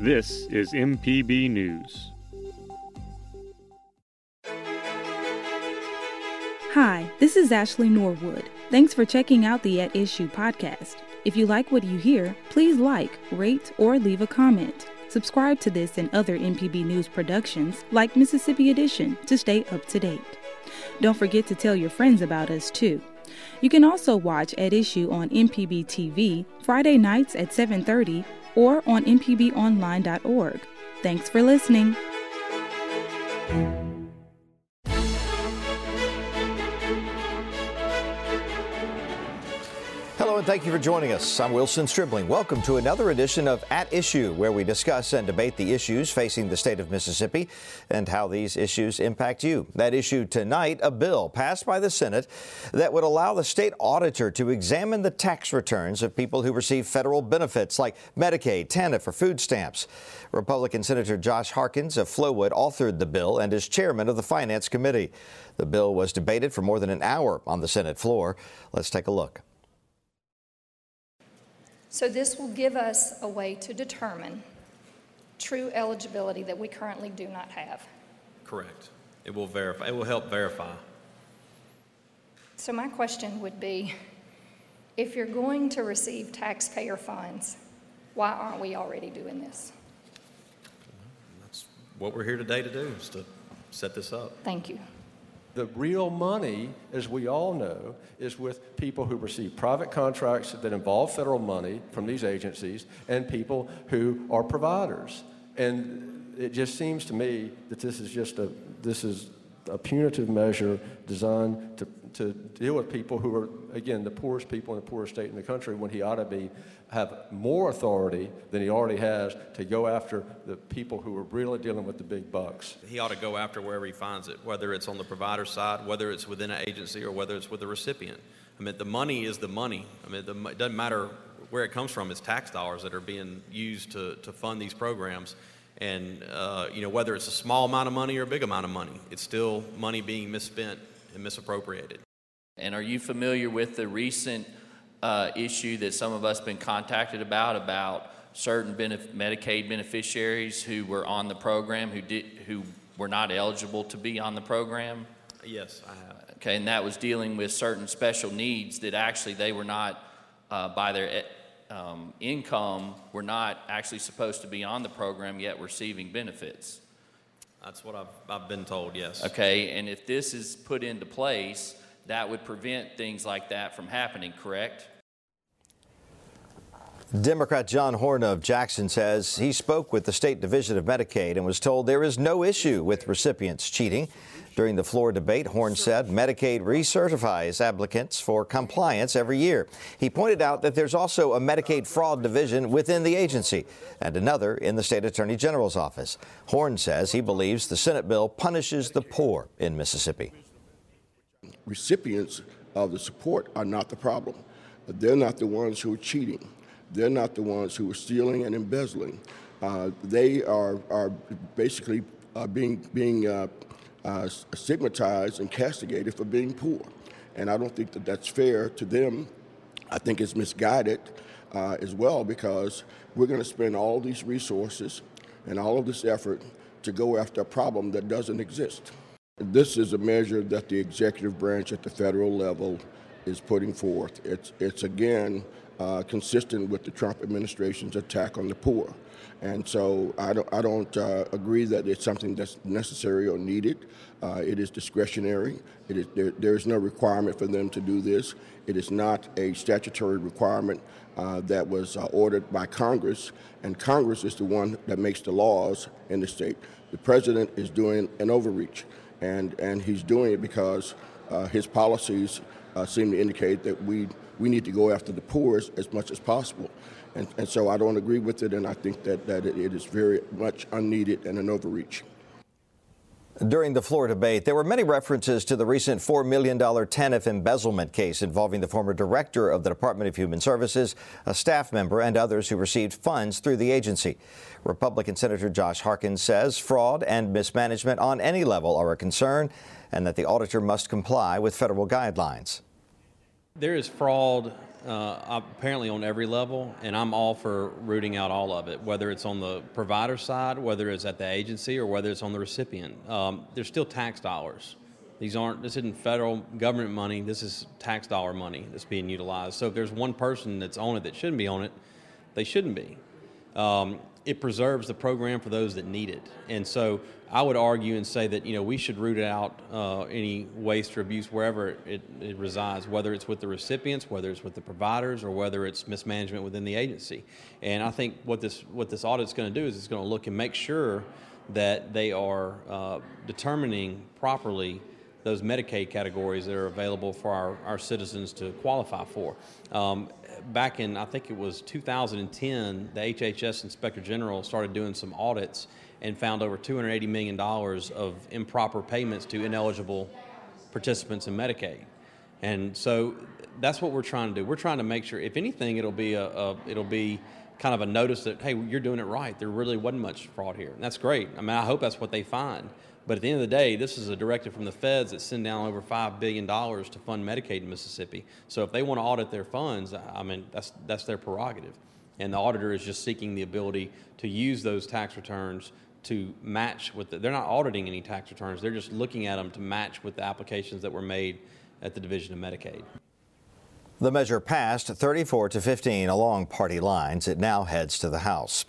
This is MPB News. Hi, this is Ashley Norwood. Thanks for checking out the At Issue podcast. If you like what you hear, please like, rate, or leave a comment. Subscribe to this and other MPB News productions like Mississippi Edition to stay up to date. Don't forget to tell your friends about us too. You can also watch At Issue on MPB TV Friday nights at 7:30 or on mpbonline.org. Thanks for listening. And thank you for joining us. I'm Wilson Stribling. Welcome to another edition of At Issue, where we discuss and debate the issues facing the state of Mississippi and how these issues impact you. That issue tonight, a bill passed by the Senate that would allow the state auditor to examine the tax returns of people who receive federal benefits like Medicaid, TANF, or food stamps. Republican Senator Josh Harkins of Flowood authored the bill and is chairman of the Finance Committee. The bill was debated for more than an hour on the Senate floor. Let's take a look. So this will give us a way to determine true eligibility that we currently do not have. Correct. It will verify, it will help verify. So my question would be, if you're going to receive taxpayer funds, why aren't we already doing this? That's what we're here today to do, is to set this up. Thank you. The real money, as we all know, is with people who receive private contracts that involve federal money from these agencies and people who are providers. And it just seems to me that this is just a this is a punitive measure designed to, to deal with people who are again the poorest people in the poorest state in the country when he ought to be have more authority than he already has to go after the people who are really dealing with the big bucks. He ought to go after wherever he finds it, whether it's on the provider side, whether it's within an agency, or whether it's with the recipient. I mean, the money is the money. I mean, the, it doesn't matter where it comes from. It's tax dollars that are being used to, to fund these programs. And, uh, you know, whether it's a small amount of money or a big amount of money, it's still money being misspent and misappropriated. And are you familiar with the recent uh, issue that some of us been contacted about about certain benef- Medicaid beneficiaries who were on the program who did who were not eligible to be on the program? Yes, I have. Okay, and that was dealing with certain special needs that actually they were not uh, by their eh, um, income were not actually supposed to be on the program yet receiving benefits. That's what I've, I've been told, yes. Okay, and if this is put into place, that would prevent things like that from happening, correct? Democrat John Horhn of Jackson says he spoke with the State Division of Medicaid and was told there is no issue with recipients cheating. During the floor debate, Horhn said Medicaid recertifies applicants for compliance every year. He pointed out that there's also a Medicaid fraud division within the agency and another in the state attorney general's office. Horhn says he believes the Senate bill punishes the poor in Mississippi. Recipients of the support are not the problem. They're not the ones who are cheating. They're not the ones who are stealing and embezzling. Uh, they are, are basically uh, being, being uh, uh, stigmatized and castigated for being poor. And I don't think that that's fair to them. I think it's misguided uh, as well because we're going to spend all these resources and all of this effort to go after a problem that doesn't exist. This is a measure that the executive branch at the federal level is putting forth. It's, it's again uh, consistent with the Trump administration's attack on the poor. And so I don't, I don't uh, agree that it's something that's necessary or needed. Uh, it is discretionary. It is, there, there is no requirement for them to do this. It is not a statutory requirement uh, that was uh, ordered by Congress, and Congress is the one that makes the laws in the state. The president is doing an overreach, and, and he's doing it because uh, his policies seem to indicate that we we need to go after the poor as, as much as possible. And, and, so I don't agree with it, and I think that, that it, is very much unneeded and an overreach. During the floor debate, there were many references to the recent $4 million TANF embezzlement case involving the former director of the Department of Human Services, a staff member, and others who received funds through the agency. Republican Senator Josh Harkins says fraud and mismanagement on any level are a concern and that the auditor must comply with federal guidelines There is fraud uh, apparently on every level, and I'm all for rooting out all of it, whether it's on the provider side, whether it's at the agency, or whether it's on the recipient. Um, there's still tax dollars. These aren't. This isn't federal government money. This is tax dollar money that's being utilized. So if there's one person that's on it that shouldn't be on it, they shouldn't be. Um, it preserves the program for those that need it. And so I would argue and say that you know we should root out uh, any waste or abuse wherever it, it, resides, whether it's with the recipients, whether it's with the providers, or whether it's mismanagement within the agency. And I think what this what this audit is going to do is it's going to look and make sure that they are uh, determining properly those Medicaid categories that are available for our, our citizens to qualify for. Um, back in, I think it was 2010, the HHS Inspector General started doing some audits and found over $280 million of improper payments to ineligible participants in Medicaid. And so that's what we're trying to do. We're trying to make sure, if anything, it'll be a, a it'll be kind of a notice that hey, you're doing it right. There really wasn't much fraud here, and that's great. I mean, I hope that's what they find. But at the end of the day, this is a directive from the feds that send down over $5 billion to fund Medicaid in Mississippi. So if they want to audit their funds, I mean, that's, that's their prerogative. And the auditor is just seeking the ability to use those tax returns to match with the, they're not auditing any tax returns, they're just looking at them to match with the applications that were made at the Division of Medicaid. The measure passed 34 to 15 along party lines. It now heads to the House.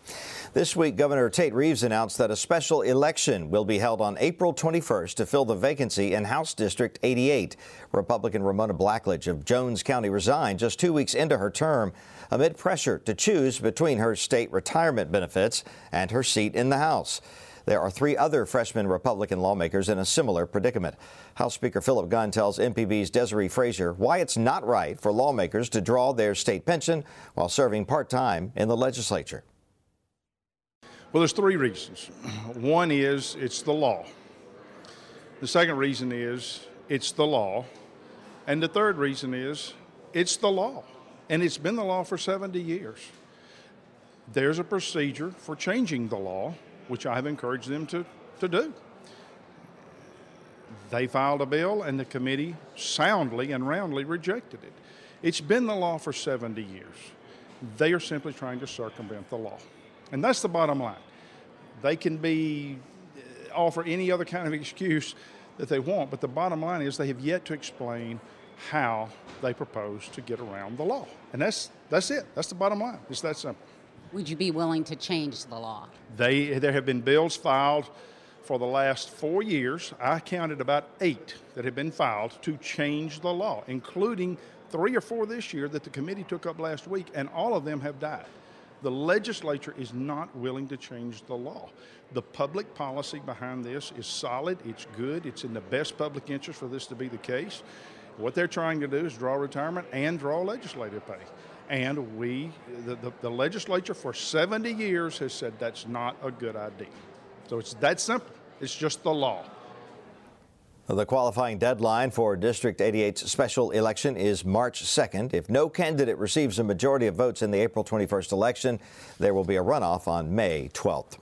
This week, Governor Tate Reeves announced that a special election will be held on April 21st to fill the vacancy in House District 88. Republican Ramona Blackledge of Jones County resigned just two weeks into her term amid pressure to choose between her state retirement benefits and her seat in the House. There are three other freshman Republican lawmakers in a similar predicament. House Speaker Philip Gunn tells MPB's Desare Frazier why it's not right for lawmakers to draw their state pension while serving part time in the legislature. Well, there's three reasons. One is it's the law. The second reason is it's the law. And the third reason is it's the law. And it's been the law for 70 years. There's a procedure for changing the law which I have encouraged them to, to do. They filed a bill, and the committee soundly and roundly rejected it. It's been the law for 70 years. They are simply trying to circumvent the law. And that's the bottom line. They can be uh, offer any other kind of excuse that they want, but the bottom line is they have yet to explain how they propose to get around the law. And that's that's it. That's the bottom line. It's that simple. Would you be willing to change the law? They, there have been bills filed for the last four years. I counted about eight that have been filed to change the law, including three or four this year that the committee took up last week, and all of them have died. The legislature is not willing to change the law. The public policy behind this is solid, it's good, it's in the best public interest for this to be the case. What they're trying to do is draw retirement and draw legislative pay. And we, the, the, the, legislature for 70 years has said that's not a good idea. So it's that simple. It's just the law. The qualifying deadline for District 88's special election is March 2nd. If no candidate receives a majority of votes in the April 21st election, there will be a runoff on May 12th.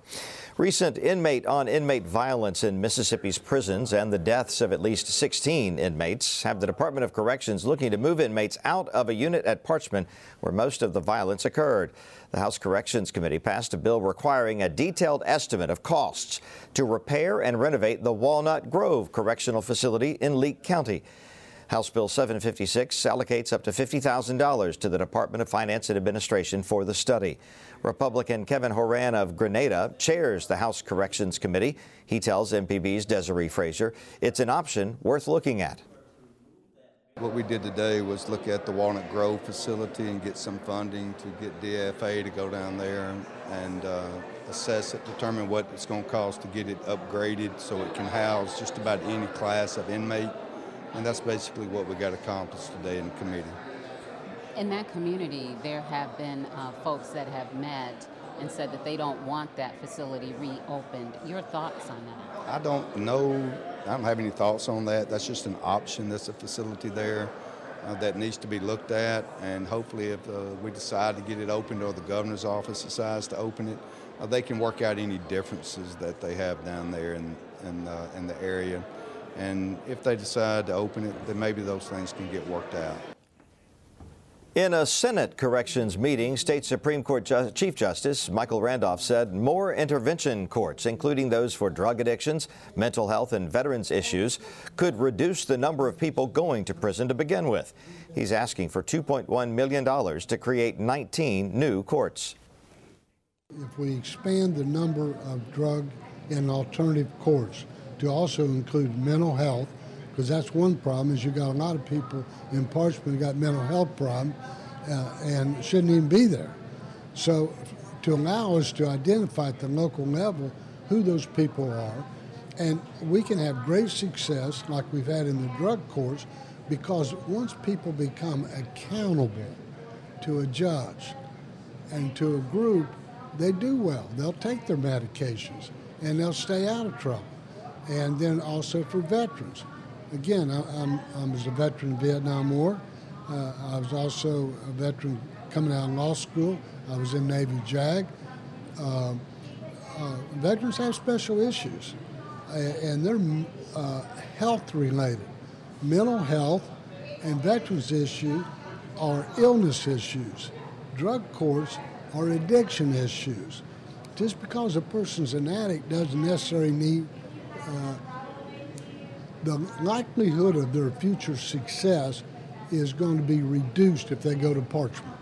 Recent inmate on inmate violence in Mississippi's prisons and the deaths of at least 16 inmates have the Department of Corrections looking to move inmates out of a unit at Parchman where most of the violence occurred. The House Corrections Committee passed a bill requiring a detailed estimate of costs to repair and renovate the Walnut Grove Correctional Facility in Leake County. House Bill 756 allocates up to $50,000 to the Department of Finance and Administration for the study. Republican Kevin Horan of Grenada chairs the House Corrections Committee. He tells MPB's Desare Frazier it's an option worth looking at. What we did today was look at the Walnut Grove facility and get some funding to get DFA to go down there and uh, assess it, determine what it's going to cost to get it upgraded so it can house just about any class of inmate and that's basically what we got accomplished today in committee. In that community, there have been uh, folks that have met and said that they don't want that facility reopened. Your thoughts on that? I don't know. I don't have any thoughts on that. That's just an option. That's a facility there uh, that needs to be looked at, and hopefully, if uh, we decide to get it opened or the governor's office decides to open it, uh, they can work out any differences that they have down there in in, uh, in the area and if they decide to open it, then maybe those things can get worked out. In a Senate corrections meeting, State Supreme Court Ju- Chief Justice Michael Randolph said more intervention courts, including those for drug addictions, mental health, and veterans issues, could reduce the number of people going to prison to begin with. He's asking for $2.1 million to create 19 new courts. If we expand the number of drug and alternative courts to also include mental health, because that's one problem is you got a lot of people in Parchman who got mental health problems uh, and shouldn't even be there. So to allow us to identify at the local level who those people are, and we can have great success like we've had in the drug courts because once people become accountable to a judge and to a group, they do well. They'll take their medications and they'll stay out of trouble. And then also for veterans again, I, am I was a veteran of Vietnam War. Uh, I was also a veteran coming out of law school. I was in Navy JAG. Uh, uh, veterans have special issues, and they're uh, health related. Mental health and veterans issues are illness issues. Drug courts are addiction issues. Just because a person's an addict doesn't necessarily need the likelihood of their future success is going to be reduced if they go to Parchman.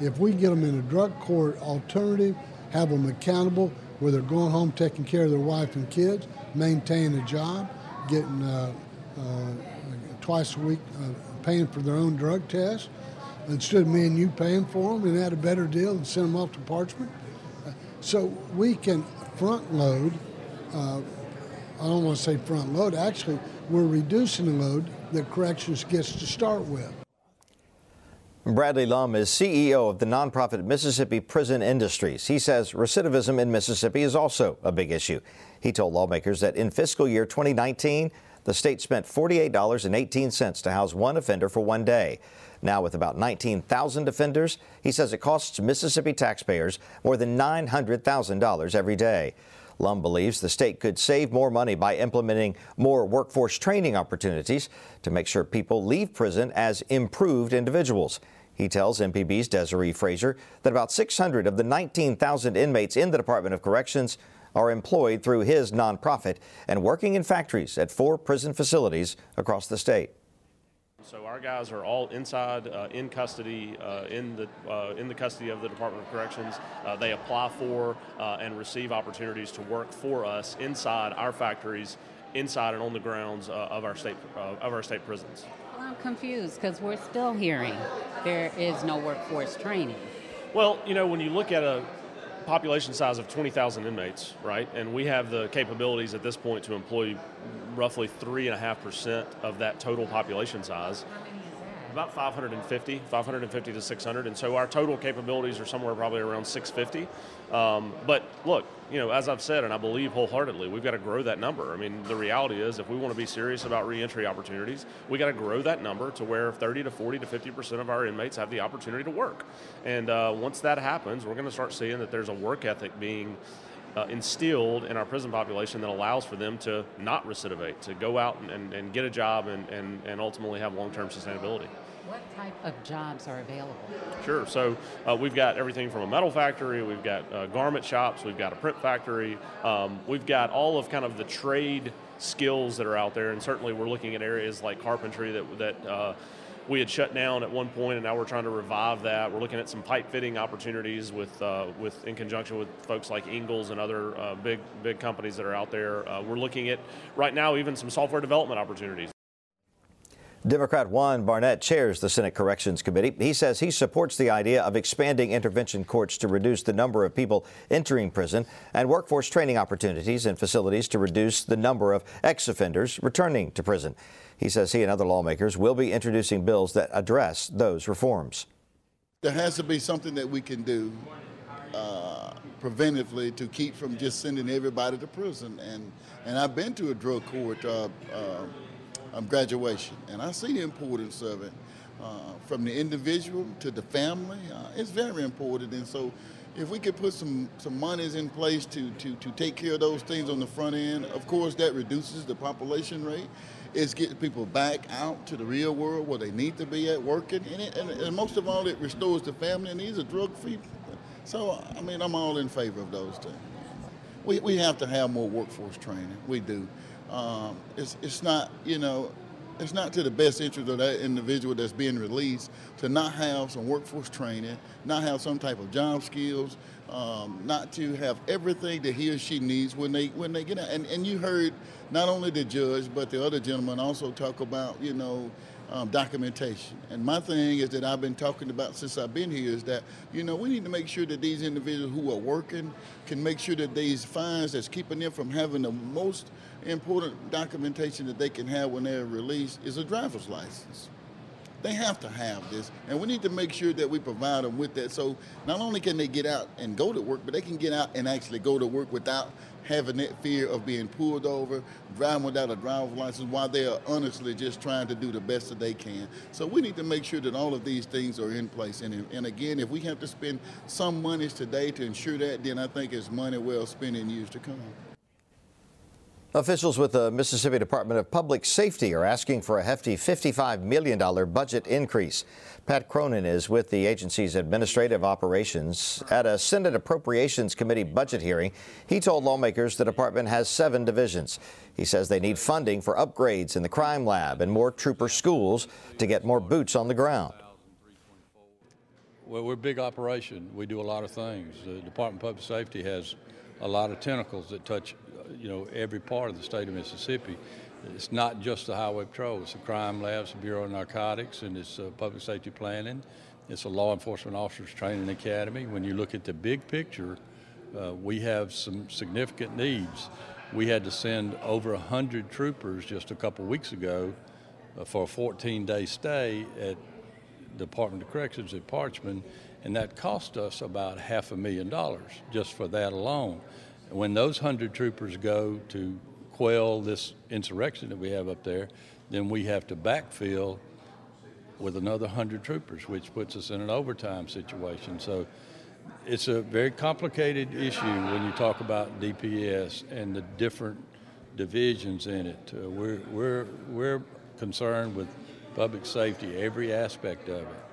If we get them in a drug court alternative, have them accountable, where they're going home taking care of their wife and kids, maintaining a job, getting uh, uh, twice a week uh, paying for their own drug test, instead of me and you paying for them and had a better deal and send them off to Parchman. So we can front load. Uh, I don't want to say front load. Actually, we're reducing the load that corrections gets to start with. Bradley Lum is CEO of the nonprofit Mississippi Prison Industries. He says recidivism in Mississippi is also a big issue. He told lawmakers that in fiscal year 2019, the state spent $48.18 to house one offender for one day. Now, with about 19,000 offenders, he says it costs Mississippi taxpayers more than $900,000 every day. Lum believes the state could save more money by implementing more workforce training opportunities to make sure people leave prison as improved individuals. He tells MPB's Desare Frazier that about 600 of the 19,000 inmates in the Department of Corrections are employed through his nonprofit and working in factories at four prison facilities across the state. So our guys are all inside, uh, in custody, uh, in the uh, in the custody of the Department of Corrections. Uh, they apply for uh, and receive opportunities to work for us inside our factories, inside and on the grounds uh, of our state of our state prisons. Well, I'm confused because we're still hearing there is no workforce training. Well, you know, when you look at a population size of 20,000 inmates, right? And we have the capabilities at this point to employ roughly 3.5% of that total population size. About 550, 550 to 600. And so our total capabilities are somewhere probably around 650. Um, but look, you know, as I've said, and I believe wholeheartedly, we've got to grow that number. I mean, the reality is, if we want to be serious about reentry opportunities, we got to grow that number to where 30 to 40 to 50 percent of our inmates have the opportunity to work. And uh, once that happens, we're going to start seeing that there's a work ethic being uh, instilled in our prison population that allows for them to not recidivate, to go out and, and, and get a job and, and, and ultimately have long-term sustainability. What type of jobs are available? Sure. So uh, we've got everything from a metal factory, we've got uh, garment shops, we've got a print factory, um, we've got all of kind of the trade skills that are out there, and certainly we're looking at areas like carpentry that that. Uh, we had shut down at one point, and now we're trying to revive that. We're looking at some pipe fitting opportunities with, uh, with in conjunction with folks like Ingalls and other uh, big big companies that are out there. Uh, we're looking at right now even some software development opportunities. Democrat Juan Barnett chairs the Senate Corrections Committee. He says he supports the idea of expanding intervention courts to reduce the number of people entering prison and workforce training opportunities and facilities to reduce the number of ex offenders returning to prison. He says he and other lawmakers will be introducing bills that address those reforms. There has to be something that we can do uh, preventively to keep from just sending everybody to prison. And, and I've been to a drug court. Uh, uh, um, graduation. And I see the importance of it uh, from the individual to the family. Uh, it's very important. And so if we could put some, some monies in place to, to, to take care of those things on the front end, of course, that reduces the population rate. It's getting people back out to the real world where they need to be at working. And, it, and, and most of all, it restores the family, and these are drug free. So, I mean, I'm all in favor of those things. We, we have to have more workforce training. We do. Um, it's, it's not, you know, it's not to the best interest of that individual that's being released to not have some workforce training, not have some type of job skills, um, not to have everything that he or she needs when they when they get out. And, and you heard not only the judge but the other gentleman also talk about you know um, documentation. And my thing is that I've been talking about since I've been here is that, you know, we need to make sure that these individuals who are working can make sure that these fines that's keeping them from having the most important documentation that they can have when they're released is a driver's license. They have to have this, and we need to make sure that we provide them with that. So not only can they get out and go to work, but they can get out and actually go to work without having that fear of being pulled over, driving without a driver's license, while they are honestly just trying to do the best that they can. So we need to make sure that all of these things are in place. And, and again, if we have to spend some monies today to ensure that, then I think it's money well spent in years to come. Officials with the Mississippi Department of Public Safety are asking for a hefty $55 million budget increase. Pat Cronin is with the agency's administrative operations. At a Senate Appropriations Committee budget hearing, he told lawmakers the department has seven divisions. He says they need funding for upgrades in the crime lab and more trooper schools to get more boots on the ground. Well, we're a big operation. We do a lot of things. The Department of Public Safety has a lot of tentacles that touch you know, every part of the state of Mississippi. It's not just the highway patrol, it's the crime labs, the Bureau of Narcotics, and it's uh, public safety planning. It's a law enforcement officers training academy. When you look at the big picture, uh, we have some significant needs. We had to send over 100 troopers just a couple weeks ago uh, for a 14 day stay at Department of Corrections at Parchman, and that cost us about half a million dollars just for that alone. When those 100 troopers go to quell this insurrection that we have up there, then we have to backfill with another 100 troopers, which puts us in an overtime situation. So it's a very complicated issue when you talk about DPS and the different divisions in it. Uh, we're, we're, we're concerned with public safety, every aspect of it.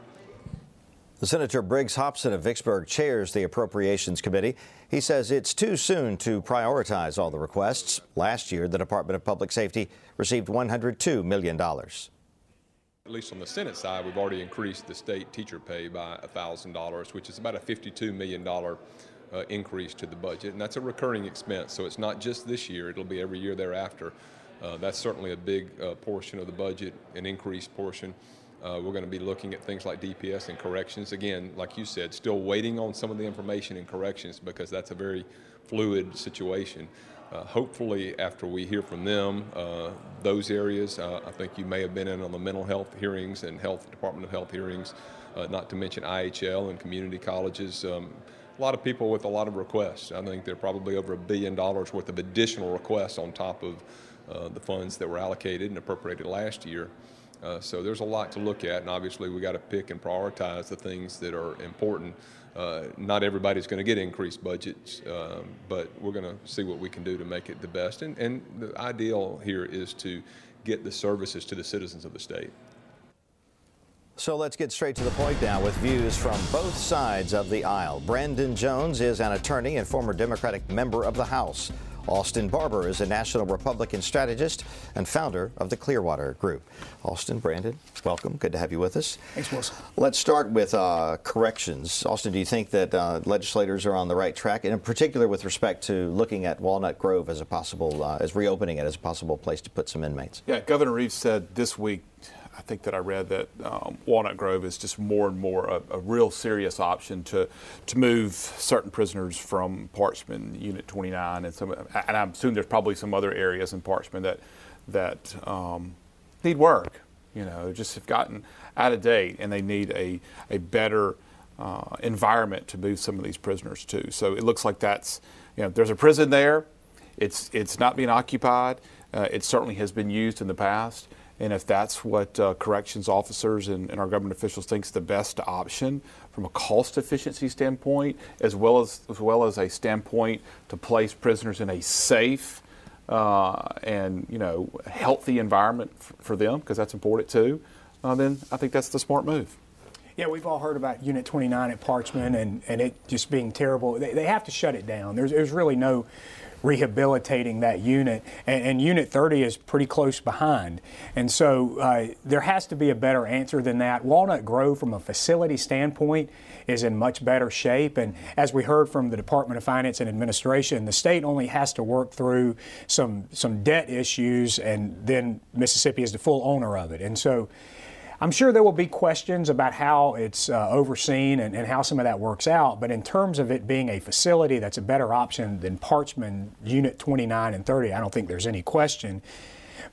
Senator Briggs Hopson of Vicksburg chairs the Appropriations Committee. He says it's too soon to prioritize all the requests. Last year, the Department of Public Safety received $102 million. At least on the Senate side, we've already increased the state teacher pay by $1,000, which is about a $52 million uh, increase to the budget. And that's a recurring expense, so it's not just this year, it'll be every year thereafter. Uh, that's certainly a big uh, portion of the budget, an increased portion. Uh, we're going to be looking at things like DPS and corrections. Again, like you said, still waiting on some of the information in corrections because that's a very fluid situation. Uh, hopefully, after we hear from them, uh, those areas, uh, I think you may have been in on the mental health hearings and health Department of Health hearings, uh, not to mention IHL and community colleges. Um, a lot of people with a lot of requests. I think there are probably over a billion dollars worth of additional requests on top of uh, the funds that were allocated and appropriated last year. Uh, so there's a lot to look at, and obviously we got to pick and prioritize the things that are important. Uh, not everybody's going to get increased budgets, um, but we're going to see what we can do to make it the best. And, and the ideal here is to get the services to the citizens of the state. So let's get straight to the point now with views from both sides of the aisle. Brandon Jones is an attorney and former Democratic member of the House. Austin Barbour is a national Republican strategist and founder of the Clearwater Group. Austin, Brandon, welcome. Good to have you with us. Thanks, Wilson. Let's start with uh, corrections. Austin, do you think that uh, legislators are on the right track, and in particular with respect to looking at Walnut Grove as a possible, uh, as reopening it as a possible place to put some inmates? Yeah, Governor Reeves said this week I think that I read that um, Walnut Grove is just more and more a, a, real serious option to to move certain prisoners from Parchman Unit 29 and some, and I assume there's probably some other areas in Parchman that that um, need work. You know, just have gotten out of date, and they need a a better uh, environment to move some of these prisoners to. So it looks like that's you know there's a prison there. It's it's not being occupied. Uh, it certainly has been used in the past. And if that's what uh, corrections officers and, and, our government officials think is the best option from a cost efficiency standpoint, as well as as well as a standpoint to place prisoners in a safe uh, and you know healthy environment f- for them, because that's important too. Uh, then I think that's the smart move. Yeah, we've all heard about Unit 29 at Parchman and, and it just being terrible. They, they have to shut it down. There's, there's really no rehabilitating that unit, and, and Unit 30 is pretty close behind. And so uh, there has to be a better answer than that. Walnut Grove, from a facility standpoint, is in much better shape. And as we heard from the Department of Finance and Administration, the state only has to work through some some debt issues, and then Mississippi is the full owner of it. And so I'm sure there will be questions about how it's uh, overseen and, and, how some of that works out, but in terms of it being a facility that's a better option than Parchman Unit 29 and 30, I don't think there's any question.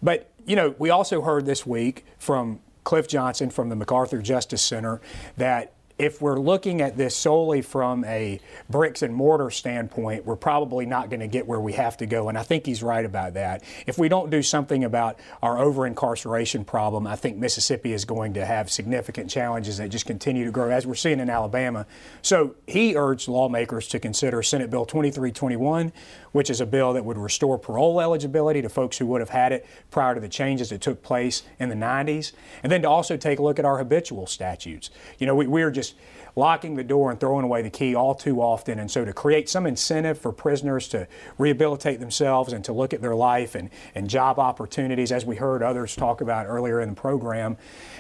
But, you know, we also heard this week from Cliff Johnson from the MacArthur Justice Center that if we're looking at this solely from a bricks and mortar standpoint, we're probably not going to get where we have to go. And I think he's right about that. If we don't do something about our over incarceration problem, I think Mississippi is going to have significant challenges that just continue to grow, as we're seeing in Alabama. So he urged lawmakers to consider Senate Bill 2321, which is a bill that would restore parole eligibility to folks who would have had it prior to the changes that took place in the 90s, and then to also take a look at our habitual statutes. You know, we, we are just locking the door and throwing away the key all too often. And so, to create some incentive for prisoners to rehabilitate themselves and to look at their life and, and job opportunities, as we heard others talk about earlier in the program,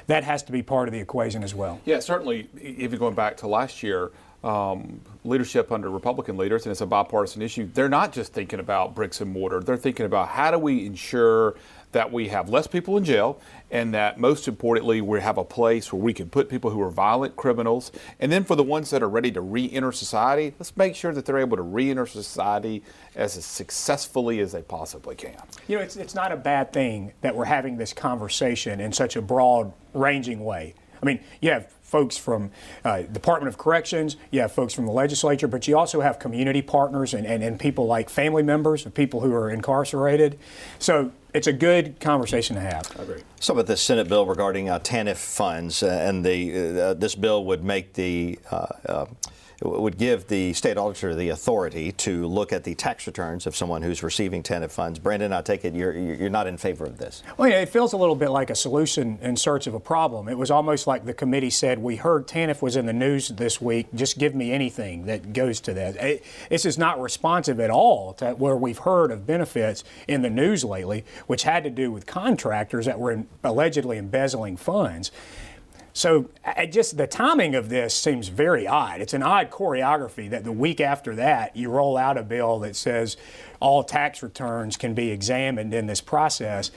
that has to be part of the equation as well. Yeah, certainly. Even going back to last year, um, leadership under Republican leaders, and it's a bipartisan issue, they're not just thinking about bricks and mortar. They're thinking about how do we ensure that we have less people in jail and that most importantly, we have a place where we can put people who are violent criminals. And then for the ones that are ready to re enter society, let's make sure that they're able to re enter society as successfully as they possibly can. You know, it's, it's not a bad thing that we're having this conversation in such a broad ranging way. I mean, you have folks from uh, Department of Corrections, you have folks from the legislature, but you also have community partners and, and, and people like family members of people who are incarcerated. So it's a good conversation to have. I agree. Some of the Senate bill regarding uh, TANF funds, uh, and the uh, this bill would make the uh, uh, would give the state auditor the authority to look at the tax returns of someone who's receiving TANF funds. Brandon, I take it you're, you're not in favor of this. Well, yeah, it feels a little bit like a solution in search of a problem. It was almost like the committee said, We heard TANF was in the news this week. Just give me anything that goes to that. It, this is not responsive at all to where we've heard of benefits in the news lately, which had to do with contractors that were allegedly embezzling funds. So just the timing of this seems very odd. It's an odd choreography that the week after that you roll out a bill that says all tax returns can be examined in this process.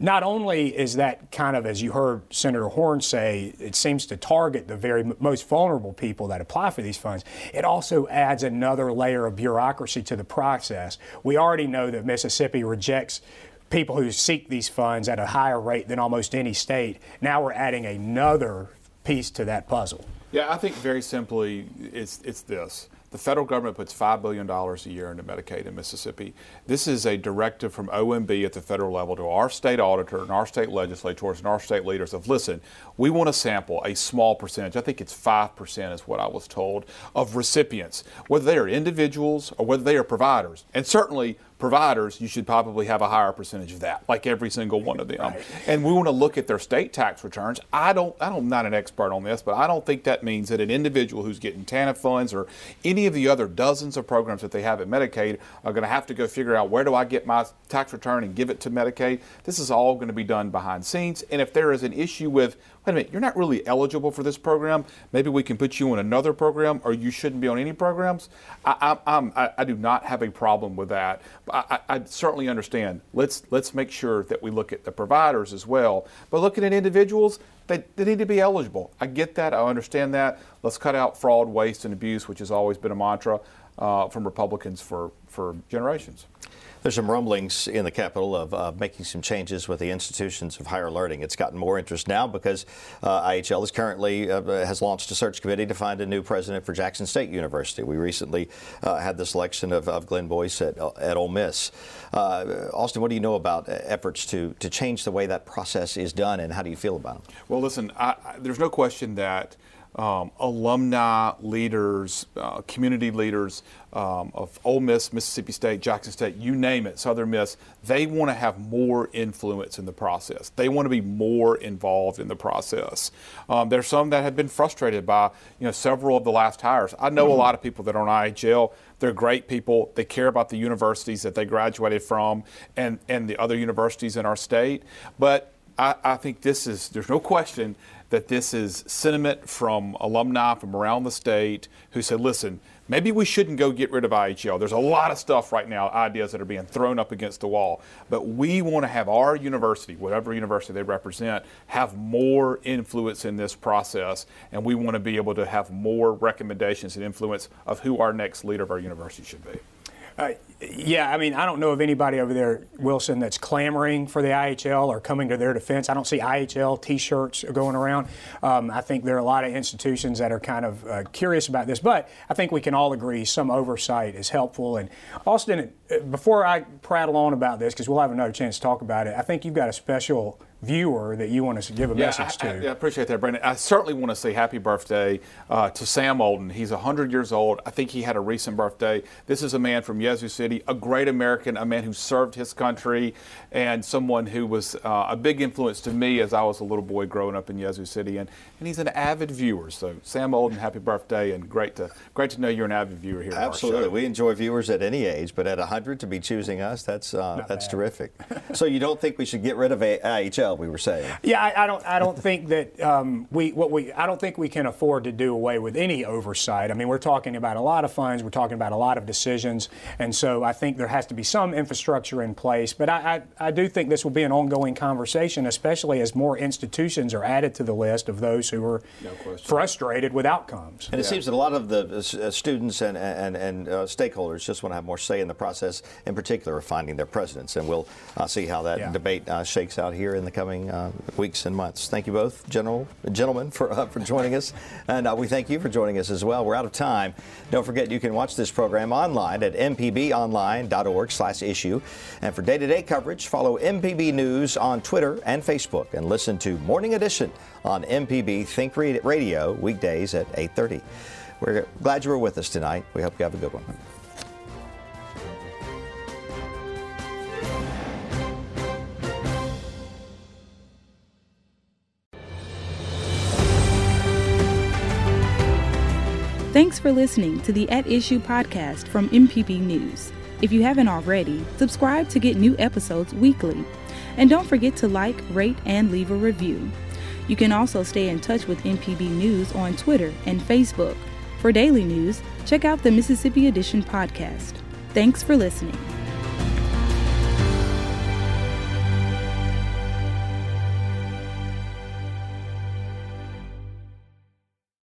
Not only is that kind of, as you heard Senator Horhn say, it seems to target the very most vulnerable people that apply for these funds, it also adds another layer of bureaucracy to the process. We already know that Mississippi rejects people who seek these funds at a higher rate than almost any state. Now we're adding another piece to that puzzle. Yeah, I think very simply it's, it's this. The federal government puts $5 billion a year into Medicaid in Mississippi. This is a directive from OMB at the federal level to our state auditor and our state legislators and our state leaders of listen, we want to sample a small percentage, I think it's 5% is what I was told, of recipients, whether they are individuals or whether they are providers. And certainly providers, you should probably have a higher percentage of that, like every single one of them. Right. And we want to look at their state tax returns. I don't, I don't, I'm not an expert on this, but I don't think that means that an individual who's getting TANF funds or any of the other dozens of programs that they have at Medicaid are going to have to go figure out where do I get my tax return and give it to Medicaid. This is all going to be done behind scenes. And if there is an issue with wait a minute, you're not really eligible for this program. Maybe we can put you in another program, or you shouldn't be on any programs. I, I, I do not have a problem with that. I, I, certainly understand. Let's let's make sure that we look at the providers as well. But looking at individuals, they, they need to be eligible. I get that. I understand that. Let's cut out fraud, waste, and abuse, which has always been a mantra uh, from Republicans for, for generations. There's some rumblings in the capital of uh, making some changes with the institutions of higher learning. It's gotten more interest now because uh, IHL is currently uh, has launched a search committee to find a new president for Jackson State University. We recently uh, had the selection of, of Glenn Boyce at, at Ole Miss. Uh, Austin, what do you know about efforts to, to change the way that process is done, and how do you feel about them? Well, listen, I, there's no question that um, alumni leaders, uh, community leaders um, of Ole Miss, Mississippi State, Jackson State, you name it, Southern Miss, they want to have more influence in the process. They want to be more involved in the process. Um, there's some that have been frustrated by, you know, several of the last hires. I know mm-hmm. a lot of people that are on IHL. They're great people. They care about the universities that they graduated from and, and the other universities in our state. But I, I think this is, there's no question that this is sentiment from alumni from around the state who said, listen, maybe we shouldn't go get rid of IHL. There's a lot of stuff right now, ideas that are being thrown up against the wall. But we want to have our university, whatever university they represent, have more influence in this process. And we want to be able to have more recommendations and influence of who our next leader of our university should be. Uh, yeah, I mean, I don't know of anybody over there, Wilson, that's clamoring for the IHL or coming to their defense. I don't see IHL T-shirts going around. Um, I think there are a lot of institutions that are kind of uh, curious about this, but I think we can all agree some oversight is helpful. And Austin, uh, before I prattle on about this, because we'll have another chance to talk about it, I think you've got a special viewer that you want to give a yeah, message to. I, I, appreciate that, Brandon. I certainly want to say happy birthday uh, to Sam Olden. He's 100 years old. I think he had a recent birthday. This is a man from Yazoo City, a great American, a man who served his country, and someone who was uh, a big influence to me as I was a little boy growing up in Yazoo City. And, and he's an avid viewer. So, Sam Olden, happy birthday, and great to great to know you're an avid viewer here. Absolutely, we enjoy viewers at any age, but at 100 to be choosing us, that's uh, that's bad. terrific. so, you don't think we should get rid of IHL? We were saying. Yeah, I, I don't. I don't think that um, we what we. I don't think we can afford to do away with any oversight. I mean, we're talking about a lot of funds. We're talking about a lot of decisions, and so I think there has to be some infrastructure in place. But I, I, I do think this will be an ongoing conversation, especially as more institutions are added to the list of those who are no frustrated with outcomes. And it yeah. seems that a lot of the uh, students and and, and uh, stakeholders just want to have more say in the process, in particular of finding their presidents. And we'll uh, see how that yeah. debate uh, shakes out here in the coming uh, weeks and months. Thank you both, general gentlemen, for uh, for joining us, and we thank you for joining us as well. We're out of time. Don't forget you can watch this program online at mpbonline.org slash issue. and for day-to-day coverage, follow MPB News on Twitter and Facebook, and listen to Morning Edition on MPB Think Radio weekdays at 8:30. We're glad you were with us tonight. We hope you have a good one. Thanks for listening to the At Issue podcast from MPB News. If you haven't already, subscribe to get new episodes weekly. And don't forget to like, rate, and leave a review. You can also stay in touch with MPB News on Twitter and Facebook. For daily news, check out the Mississippi Edition podcast. Thanks for listening.